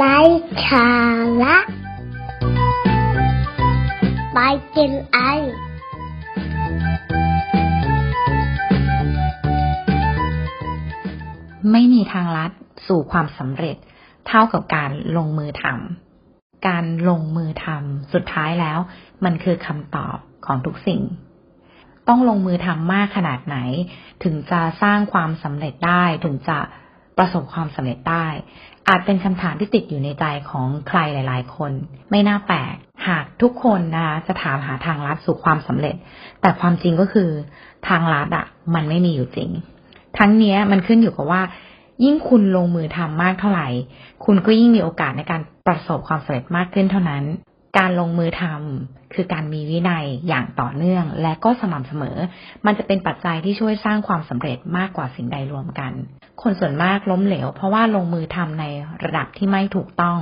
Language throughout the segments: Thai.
ไร้สาระไปกินไอไม่มีทางลัดสู่ความสำเร็จเท่ากับการลงมือทำ การลงมือทำสุดท้ายแล้ว มันคือคำตอบของทุกสิ่ง ต้องลงมือทำมากขนาดไหน ถึงจะสร้างความสำเร็จได้ถึงจะ ประสบความสำเร็จได้ อาจเป็นคำถามที่ติดอยู่ในใจของใครหลาย ๆ คน ไม่น่าแปลก หากทุกคนนะคะจะถามหาทางลัดสู่ความสำเร็จ แต่ความจริงก็คือทางลัดอะมันไม่มีอยู่จริง ทั้งเนี้ยมันขึ้นอยู่กับว่า ยิ่งคุณลงมือทำมากเท่าไหร่ คุณก็ยิ่งมีโอกาสในการประสบความสำเร็จมากขึ้นเท่านั้น การลงมือทำคือการมีวินัยอย่างต่อเนื่อง และก็สม่ำเสมอ มันจะเป็นปัจจัยที่ช่วยสร้างความสำเร็จมากกว่าสิ่งใดรวมกัน คนส่วนมากล้มเหลว เพราะว่าลงมือทำในระดับที่ไม่ถูกต้อง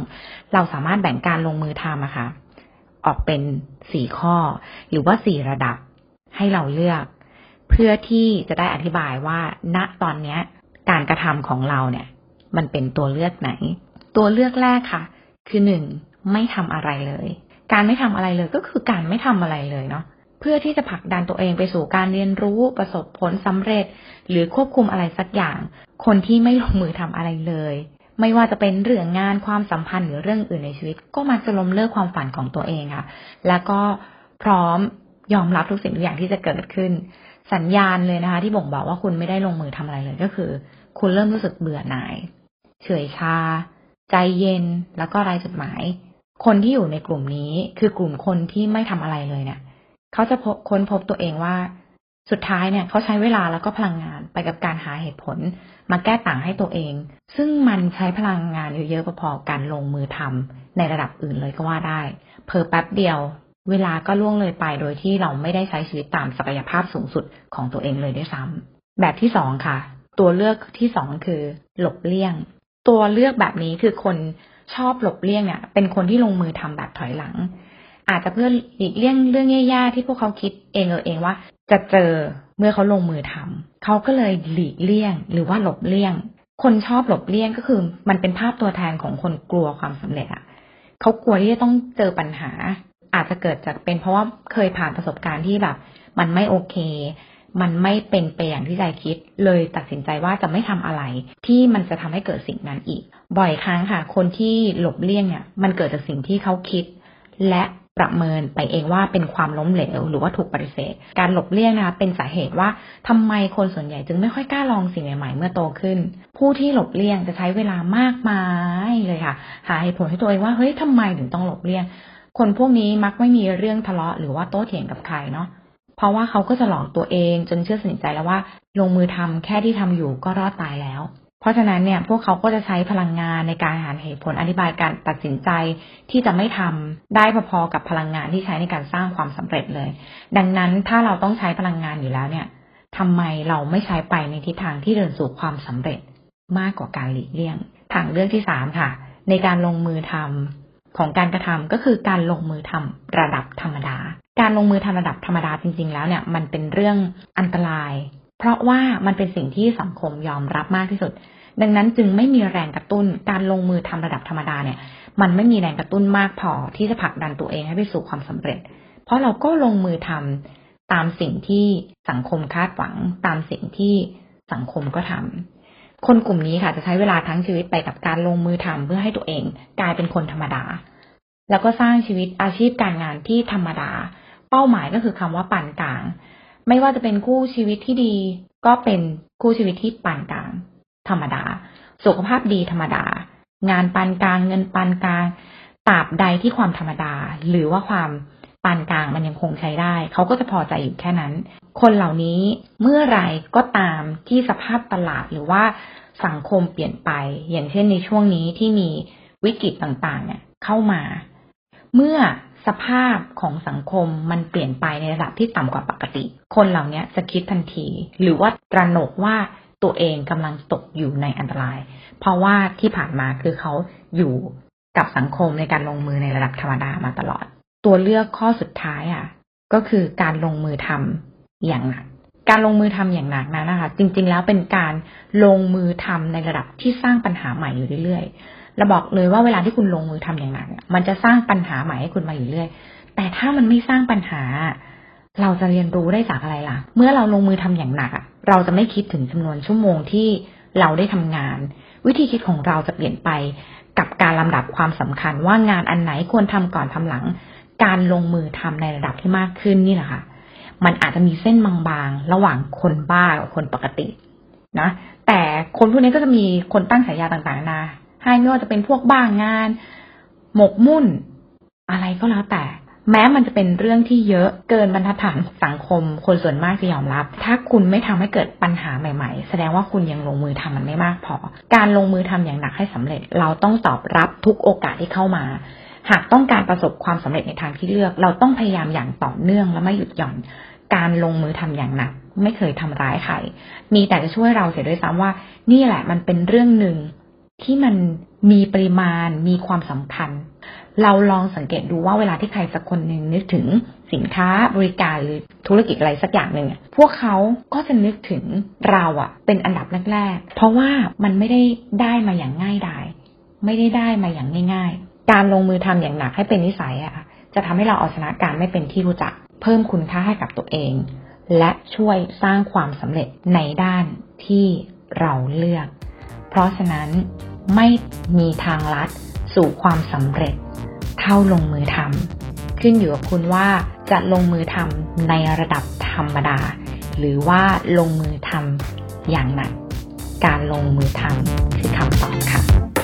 เราสามารถแบ่งการลงมือทำอะค่ะ ออกเป็นสี่ข้อ หรือว่าสี่ระดับ ให้เราเลือก เพื่อที่จะได้อธิบายว่า ณตอนนี้การกระทำของเราเนี่ย มันเป็นตัวเลือกไหน ตัวเลือกแรกค่ะ คือหนึ่ง ไม่ทำอะไรเลย การไม่ทำอะไรเลยก็คือการไม่ทำอะไรเลยเนาะเพื่อที่จะผลักดันตัวเองไปสู่การเรียนรู้ประสบผลสำเร็จ หรือควบคุมอะไรสักอย่าง คนที่ไม่ลงมือทำอะไรเลย ไม่ว่าจะเป็นเรื่องงานความสัมพันธ์หรือเรื่องอื่นในชีวิต ก็มักจะล้มเลิกความฝันของตัวเองค่ะ แล้วก็พร้อมยอมรับทุกสิ่งทุกอย่างที่จะเกิดขึ้น สัญญาณเลยนะคะ ที่บ่งบอกว่าคุณไม่ได้ลงมือทำอะไรเลยก็คือ คุณเริ่มรู้สึกเบื่อหน่าย เฉยชา ใจเย็นแล้วก็ไร้จุดหมาย คนที่อยู่ในกลุ่มนี้คือกลุ่มคนที่ไม่ทำอะไรเลยเนี่ยเขาจะพค้นพบตัวเองว่า สุดท้ายเนี่ยเขาใช้เวลาแล้วก็พลังงานไปกับการหาเหตุผล มาแก้ต่างให้ตัวเอง ซึ่งมันใช้พลังงานเยอะๆพอๆการลงมือทำในระดับอื่นเลยก็ว่าได้ เพอแป๊บเดียว เวลาก็ล่วงเลยไปโดยที่เราไม่ได้ใช้ชีวิตตามศักยภาพสูงสุดของตัวเองเลยด้วยซ้ำแบบที่สองค่ะ ตัวเลือกที่สองคือ หลบเลี่ยง ตัวเลือกแบบนี้คือคน ชอบหลบเลี่ยงเนี่ยเป็นคนที่ลงมือทำแบบถอยหลัง อาจจะเพื่อหลีกเลี่ยงเรื่องแย่ๆที่พวกเขาคิดเองเออเองว่า จะเจอเมื่อเขาลงมือทำเขาก็เลยหลีกเลี่ยง หรือว่าหลบเลี่ยง คนชอบหลบเลี่ยงก็คือ มันเป็นภาพตัวแทนของคนกลัวความสำเร็จอะเขากลัวที่จะต้องเจอปัญหา อาจจะเกิดจากเป็นเพราะว่าเคยผ่านประสบการณ์ที่แบบ มันไม่โอเค มันไม่เป็นไปอย่างที่ใจคิด เลยตัดสินใจว่าจะไม่ทำอะไร ที่มันจะทำให้เกิดสิ่งนั้นอีก บ่อยครั้งค่ะ คนที่หลบเลี่ยงเนี่ยมันเกิดจากสิ่งที่เขาคิด และประเมินไปเองว่าเป็นความล้มเหลวหรือว่าถูกปฏิเสธ การหลบเลี่ยงนะคะเป็นสาเหตุว่าทำไมคนส่วนใหญ่จึงไม่ค่อยกล้าลองสิ่งใหม่ๆเมื่อโตขึ้น ผู้ที่หลบเลี่ยงจะใช้เวลามากมายเลยค่ะ หาเหตุผลให้ตัวเองว่าเฮ้ยทำไมถึงต้องหลบเลี่ยง คนพวกนี้มักไม่มีเรื่องทะเลาะหรือว่าโต้เถียงกับใครเนาะ เพราะว่าเขาก็จะหลอกตัวเองจนเชื่อสนิทใจแล้วว่า ลงมือทำแค่ที่ทำอยู่ก็รอดตายแล้ว เพราะฉะนั้นเนี่ยพวกเขาก็จะใช้พลังงานในการหาเหตุผลอธิบายการตัดสินใจที่จะไม่ทำได้พอๆกับพลังงานที่ใช้ในการสร้างความสำเร็จเลย ดังนั้นถ้าเราต้องใช้พลังงานอยู่แล้วเนี่ยทำไมเราไม่ใช้ไปในทิศทางที่เดินสู่ความสำเร็จมากกว่าการหลีกเลี่ยง ทางเลือกที่สามค่ะ ในการลงมือทำ ของการกระทำก็คือการลงมือทำระดับธรรมดา การลงมือทำระดับธรรมดาจริง ๆ แล้วเนี่ยมันเป็นเรื่องอันตราย เพราะว่ามันเป็นสิ่งที่สังคมยอมรับมากที่สุด ดังนั้นจึงไม่มีแรงกระตุ้น การลงมือทำระดับธรรมดาเนี่ย มันไม่มีแรงกระตุ้นมากพอที่จะผลักดันตัวเองให้ไปสู่ความสำเร็จ เพราะเราก็ลงมือทำตามสิ่งที่สังคมคาดหวัง ตามสิ่งที่สังคมก็ทำ คนกลุ่มนี้ค่ะจะใช้เวลาทั้งชีวิตไปกับการลงมือทำเพื่อให้ตัวเอง กลายเป็นคนธรรมดา แล้วก็สร้างชีวิตอาชีพการงานที่ธรรมดา เป้าหมายก็คือคำว่าปานกลาง ไม่ว่าจะเป็นคู่ชีวิตที่ดี ก็เป็นคู่ชีวิตที่ปานกลาง ธรรมดา สุขภาพดีธรรมดา งานปานกลางเงินปานกลางตราบใดที่ความธรรมดา หรือว่าความปานกลางมันยังคงใช้ได้ เขาก็จะพอใจอยู่แค่นั้น คนเหล่านี้เมื่อไรก็ตามที่สภาพตลาดหรือว่า สังคมเปลี่ยนไป อย่างเช่นในช่วงนี้ที่มีวิกฤตต่างๆ เนี่ย เข้ามา เมื่อสภาพของสังคมมันเปลี่ยนไปในระดับที่ต่ำกว่าปกติ คนเหล่านี้จะคิดทันที หรือว่าตระหนกว่าตัวเองกำลังตกอยู่ในอันตราย เพราะว่าที่ผ่านมาคือเขาอยู่กับสังคมในการลงมือในระดับธรรมดามาตลอด ตัวเลือกข้อสุดท้ายอะ ก็คือการลงมือทำอย่างหนัก การลงมือทำอย่างหนักนั้นนะคะ จริงๆแล้วเป็นการลงมือทำในระดับที่สร้างปัญหาใหม่อยู่เรื่อยๆเราบอกเลยว่าเวลาที่คุณลงมือทำอย่างหนักมันจะสร้างปัญหาใหม่ให้คุณมาอยู่เรื่อยแต่ถ้ามันไม่สร้างปัญหา เราจะเรียนรู้ได้จากอะไรล่ะ เมื่อเราลงมือทำอย่างหนักเราจะไม่คิดถึงจำนวนชั่วโมงที่เราได้ทำงาน วิธีคิดของเราจะเปลี่ยนไปกับการลำดับความสำคัญว่างานอันไหนควรทำก่อนทำหลัง การลงมือทำในระดับที่มากขึ้นนี่แหละค่ะ มันอาจจะมีเส้นบางๆ ระหว่างคนบ้ากับคนปกตินะ แต่คนพวกนี้ก็จะมีคนตั้งฉายาต่างๆนาให้ไม่ว่าจะเป็นพวกบ้างงาน หมกมุ่น อะไรก็แล้วแต่ แม้มันจะเป็นเรื่องที่เยอะเกินบรรทัดฐานสังคม คนส่วนมากจะยอมรับ ถ้าคุณไม่ทำให้เกิดปัญหาใหม่ๆ แสดงว่าคุณยังลงมือทำมันไม่มากพอ การลงมือทำอย่างหนักให้สำเร็จ เราต้องตอบรับทุกโอกาสที่เข้ามา หากต้องการประสบความสำเร็จในทางที่เลือก เราต้องพยายามอย่างต่อเนื่องและไม่หยุดหย่อน การลงมือทำอย่างหนัก ไม่เคยทำร้ายใคร มีแต่จะช่วยเราเสียด้วยซ้ำว่า นี่แหละมันเป็นเรื่องหนึ่งที่มันมีปริมาณมีความสำคัญ เราลองสังเกตดูว่าเวลาที่ใครสักคนหนึ่งนึกถึงสินค้าบริการหรือธุรกิจอะไรสักอย่างหนึ่งพวกเขาก็จะนึกถึงเราอะเป็นอันดับแรกๆเพราะว่ามันไม่ได้ได้มาอย่างง่ายดายไม่ได้ได้มาอย่างง่าย ๆ การลงมือทำอย่างหนักให้เป็นนิสัยอะค่ะจะทำให้เราเอาชนะการไม่เป็นที่รู้จัก เพิ่มคุณค่าให้กับตัวเอง และช่วยสร้างความสำเร็จในด้านที่เราเลือก เพราะฉะนั้นไม่มีทางลัดสู่ความสำเร็จ เท่าลงมือทำขึ้นอยู่กับคุณว่าจะลงมือทำในระดับธรรมดา หรือว่าลงมือทำอย่างหนักการลงมือทำคือคำตอบค่ะ